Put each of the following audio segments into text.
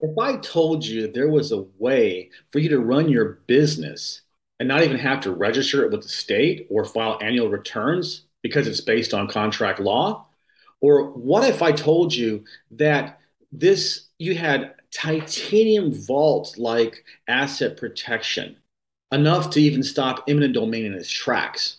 If I told you there was a way for you to run your business and not even have to register it with the state or file annual returns because it's based on contract law, or what if I told you that this you had titanium vault like asset protection, enough to even stop eminent domain in its tracks?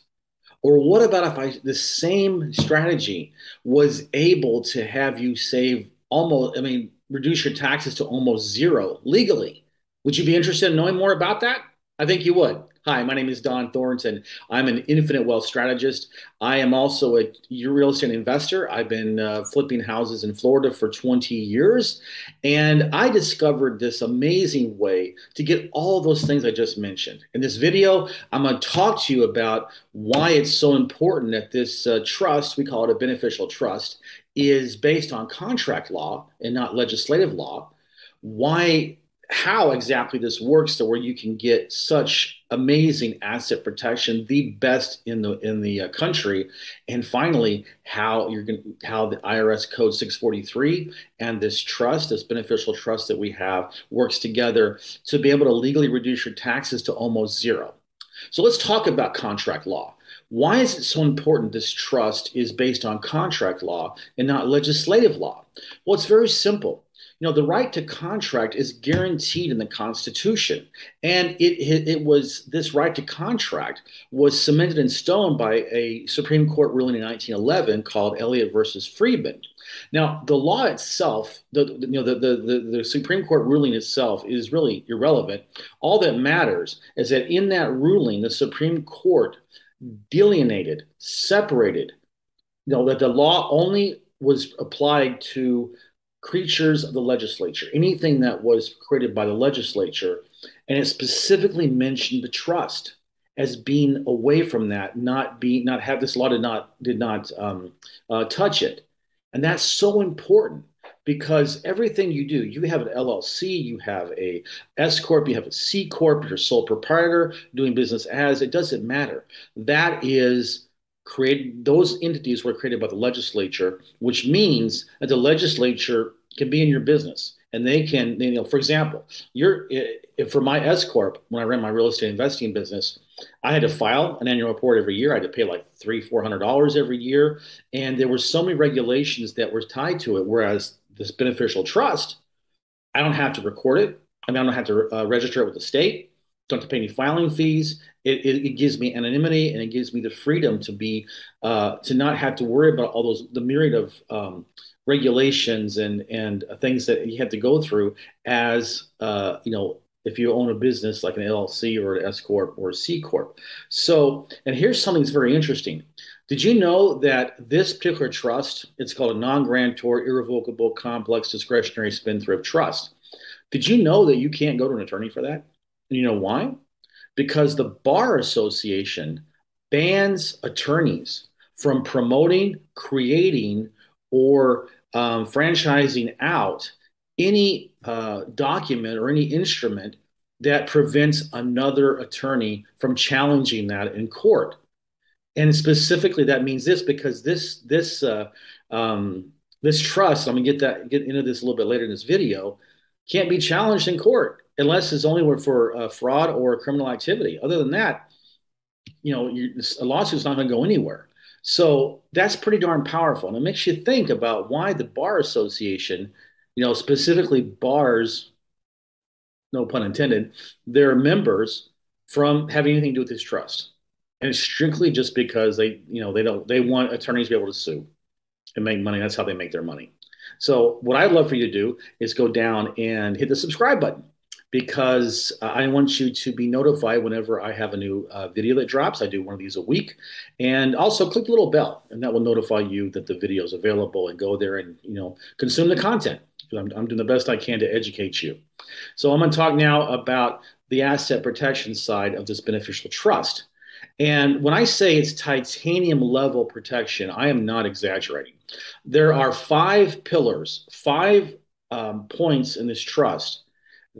Or what about if I the same strategy was able to have you save almost, I mean, reduce your taxes to almost zero legally? Would you be interested in knowing more about that? I think you would. Hi, my name is Don Thornton. I'm an infinite wealth strategist. I am also a real estate investor. I've been uh, flipping houses in Florida for 20 years. And I discovered this amazing way to get all those things I just mentioned. In this video, I'm going to talk to you about why it's so important that this uh, trust, we call it a beneficial trust, is based on contract law and not legislative law. Why how exactly this works to where you can get such amazing asset protection the best in the in the uh, country and finally how you're going how the IRS code 643 and this trust this beneficial trust that we have works together to be able to legally reduce your taxes to almost zero so let's talk about contract law why is it so important this trust is based on contract law and not legislative law well it's very simple you know, the right to contract is guaranteed in the Constitution. And it, it, it, was this right to contract was cemented in stone by a Supreme Court ruling in 1911 called Eliot versus Freeman. Now, the law itself, the, you know, the, the, the Supreme Court ruling itself is really irrelevant. All that matters is that in that ruling, the Supreme Court delineated, separated, you know, that the law only was applied to creatures of the legislature, anything that was created by the legislature, and it specifically mentioned the trust as being away from that, not be not have this law did not did not um, uh, touch it, and that's so important because everything you do, you have an LLC, you have a S corp, you have a C corp, you're a sole proprietor doing business as it doesn't matter. That is created those entities were created by the legislature, which means that the legislature can be in your business and they can, you know, for example, you're eh, for my S corp when I ran my real estate investing business, I had to file an annual report every year. I had to pay like three, four hundred dollars every year, and there were so many regulations that were tied to it. Whereas this beneficial trust, I don't have to record it. I mean, I don't have to uh, register it with the state don't have to pay any filing fees. It, it, it, gives me anonymity and it gives me the freedom to be uh, to not have to worry about all those the myriad of um, regulations and and things that you have to go through as uh, you know if you own a business like an LLC or an S corp or a C corp. So, and here's something that's very interesting. Did you know that this particular trust, it's called a non-grantor irrevocable complex discretionary spendthrift trust. Did you know that you can't go to an attorney for that? And you know why? Because the Bar Association bans attorneys from promoting, creating, or um, franchising out any uh, document or any instrument that prevents another attorney from challenging that in court. And specifically, that means this because this this uh, um, this trust. I'm gonna get that get into this a little bit later in this video. Can't be challenged in court unless it's only for uh, fraud or criminal activity. Other than that, you know, a lawsuit's not to go anywhere. So that's pretty darn powerful, and it makes you think about why the bar association, you know, specifically bars, no pun intended, their members from having anything to do with this trust, and it's strictly just because they, you know, they don't they want attorneys to be able to sue and make money. That's how they make their money. So what I'd love for you to do is go down and hit the subscribe button because I want you to be notified whenever I have a new uh, video that drops. I do one of these a week. And also click the little bell, and that will notify you that the video is available and go there and, you know, consume the content. I'm, I'm doing the best I can to educate you. So I'm going to talk now about the asset protection side of this beneficial trust. And when I say it's titanium level protection, I am not exaggerating. There are five pillars, five um, points in this trust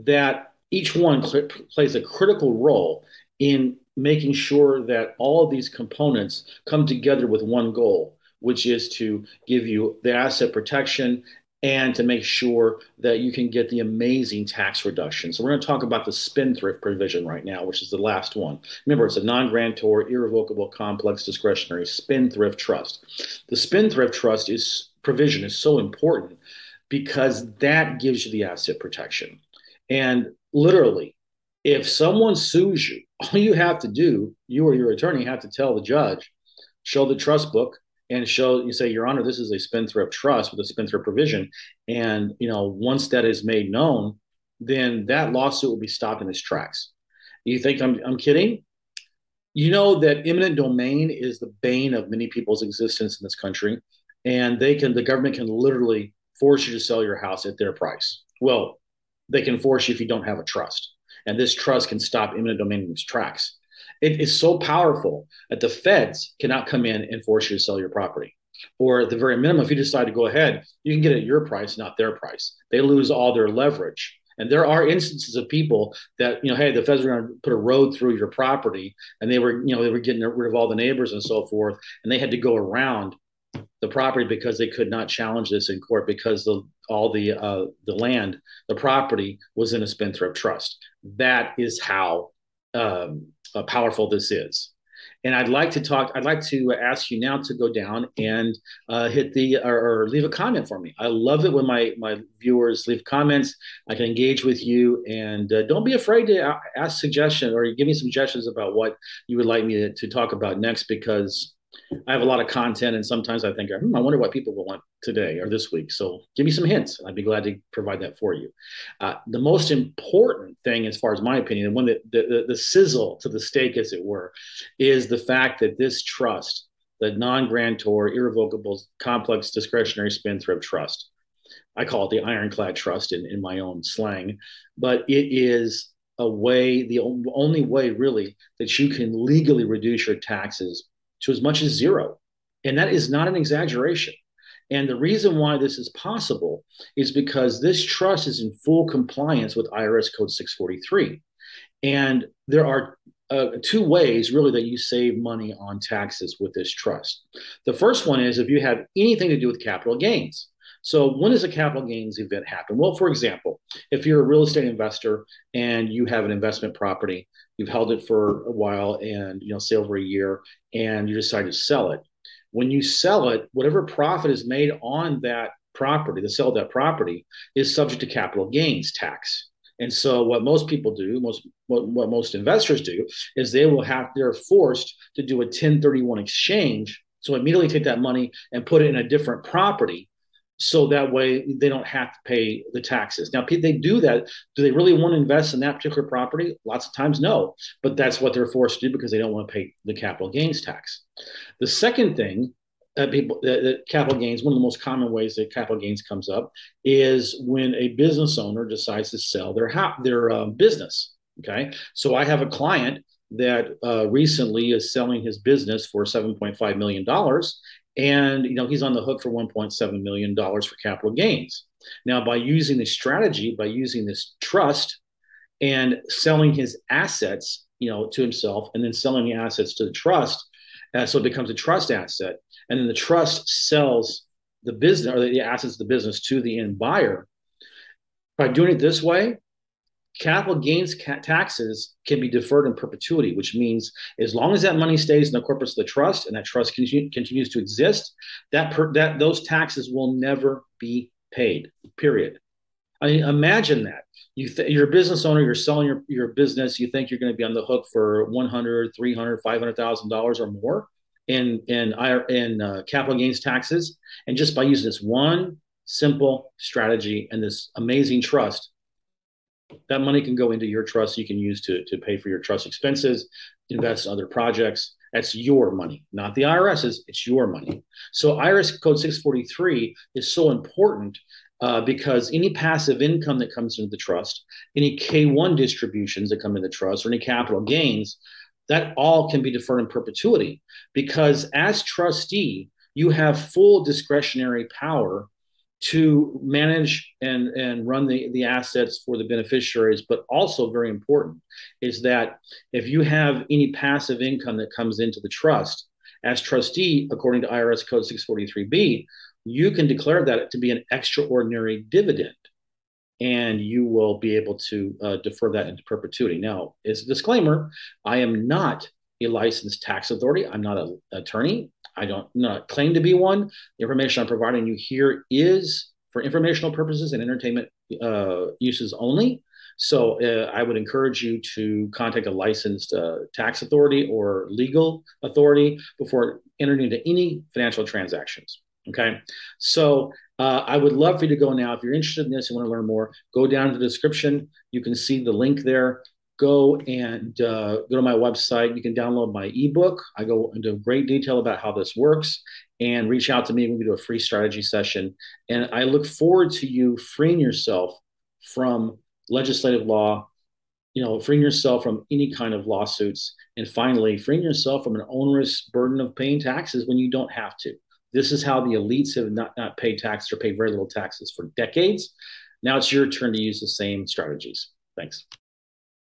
that each one cl- plays a critical role in making sure that all of these components come together with one goal, which is to give you the asset protection and to make sure that you can get the amazing tax reduction. So we're going to talk about the spendthrift provision right now, which is the last one. Remember, it's a non-grantor, irrevocable, complex, discretionary spendthrift trust. The spendthrift trust is provision is so important because that gives you the asset protection. And literally, if someone sues you, all you have to do, you or your attorney have to tell the judge, show the trust book, and show you say, Your Honor, this is a spendthrift trust with a spendthrift provision. And you know, once that is made known, then that lawsuit will be stopped in its tracks. You think I'm I'm kidding? You know that eminent domain is the bane of many people's existence in this country, and they can the government can literally force you to sell your house at their price. Well, they can force you if you don't have a trust, and this trust can stop eminent domain in its tracks. It is so powerful that the feds cannot come in and force you to sell your property. Or at the very minimum, if you decide to go ahead, you can get it at your price, not their price. They lose all their leverage. And there are instances of people that, you know, hey, the feds are going to put a road through your property, and they were, you know, they were getting rid of all the neighbors and so forth, and they had to go around the property because they could not challenge this in court because the all the uh, the land, the property was in a spendthrift trust. That is how um, uh, powerful this is. And I'd like to talk. I'd like to ask you now to go down and uh, hit the or, or, leave a comment for me. I love it when my my viewers leave comments. I can engage with you, and uh, don't be afraid to ask suggestions or give me suggestions about what you would like me to, to talk about next because I have a lot of content, and sometimes I think, hmm, I wonder what people will want today or this week. So give me some hints. I'd be glad to provide that for you. Uh, the most important thing, as far as my opinion, and one that the, the, the sizzle to the steak, as it were, is the fact that this trust, the non-grantor, irrevocable, complex, discretionary spendthrift trust, I call it the ironclad trust in, in my own slang, but it is a way, the only way really that you can legally reduce your taxes to as much as zero. And that is not an exaggeration. And the reason why this is possible is because this trust is in full compliance with IRS Code 643. And there are uh, two ways really that you save money on taxes with this trust. The first one is if you have anything to do with capital gains. So when does a capital gains event happen? Well, for example, if you're a real estate investor and you have an investment property, you've held it for a while and you know say over a year, and you decide to sell it. When you sell it, whatever profit is made on that property, the sale of that property, is subject to capital gains tax. And so, what most people do, most what, what most investors do, is they will have they're forced to do a 1031 exchange. So immediately take that money and put it in a different property so that way they don't have to pay the taxes. Now, they do that. Do they really want to invest in that particular property? Lots of times, no. But that's what they're forced to do because they don't want to pay the capital gains tax. The second thing that people that capital gains, one of the most common ways that capital gains comes up is when a business owner decides to sell their their um, business. Okay, so I have a client that uh, recently is selling his business for 7.5 million dollars and you know he's on the hook for 1.7 million dollars for capital gains. Now by using this strategy by using this trust and selling his assets you know to himself and then selling the assets to the trust uh, so it becomes a trust asset. And then the trust sells the business or the assets of the business to the end buyer. By doing it this way capital gains ca- taxes can be deferred in perpetuity, which means as long as that money stays in the corpus of the trust and that trust continue, continues to exist, that per, that those taxes will never be paid. Period. I mean, imagine that you th- you're a business owner, you're selling your, your business, you think you're going to be on the hook for 100, 300, 500,000 dollars or more in in in uh, capital gains taxes, and just by using this one simple strategy and this amazing trust that money can go into your trust you can use to, to pay for your trust expenses invest in other projects. That's your money not the irs's it's your money. So irs code 643 is so important uh, because any passive income that comes into the trust any k1 distributions that come into the trust or any capital gains that all can be deferred in perpetuity because as trustee you have full discretionary power to manage and, and run the, the assets for the beneficiaries, but also very important is that if you have any passive income that comes into the trust, as trustee, according to IRS Code 643B, you can declare that to be an extraordinary dividend and you will be able to uh, defer that into perpetuity. Now, as a disclaimer, I am not a licensed tax authority. I'm not an attorney. I don't not claim to be one. The information I'm providing you here is for informational purposes and entertainment uh, uses only. So uh, I would encourage you to contact a licensed uh, tax authority or legal authority before entering into any financial transactions. Okay. So uh, I would love for you to go now. If you're interested in this and want to learn more, go down to the description. You can see the link there. Go and uh, go to my website. You can download my ebook. I go into great detail about how this works and reach out to me we do a free strategy session. And I look forward to you freeing yourself from legislative law, you know, freeing yourself from any kind of lawsuits, and finally, freeing yourself from an onerous burden of paying taxes when you don't have to. This is how the elites have not, not paid taxes or paid very little taxes for decades. Now it's your turn to use the same strategies. Thanks.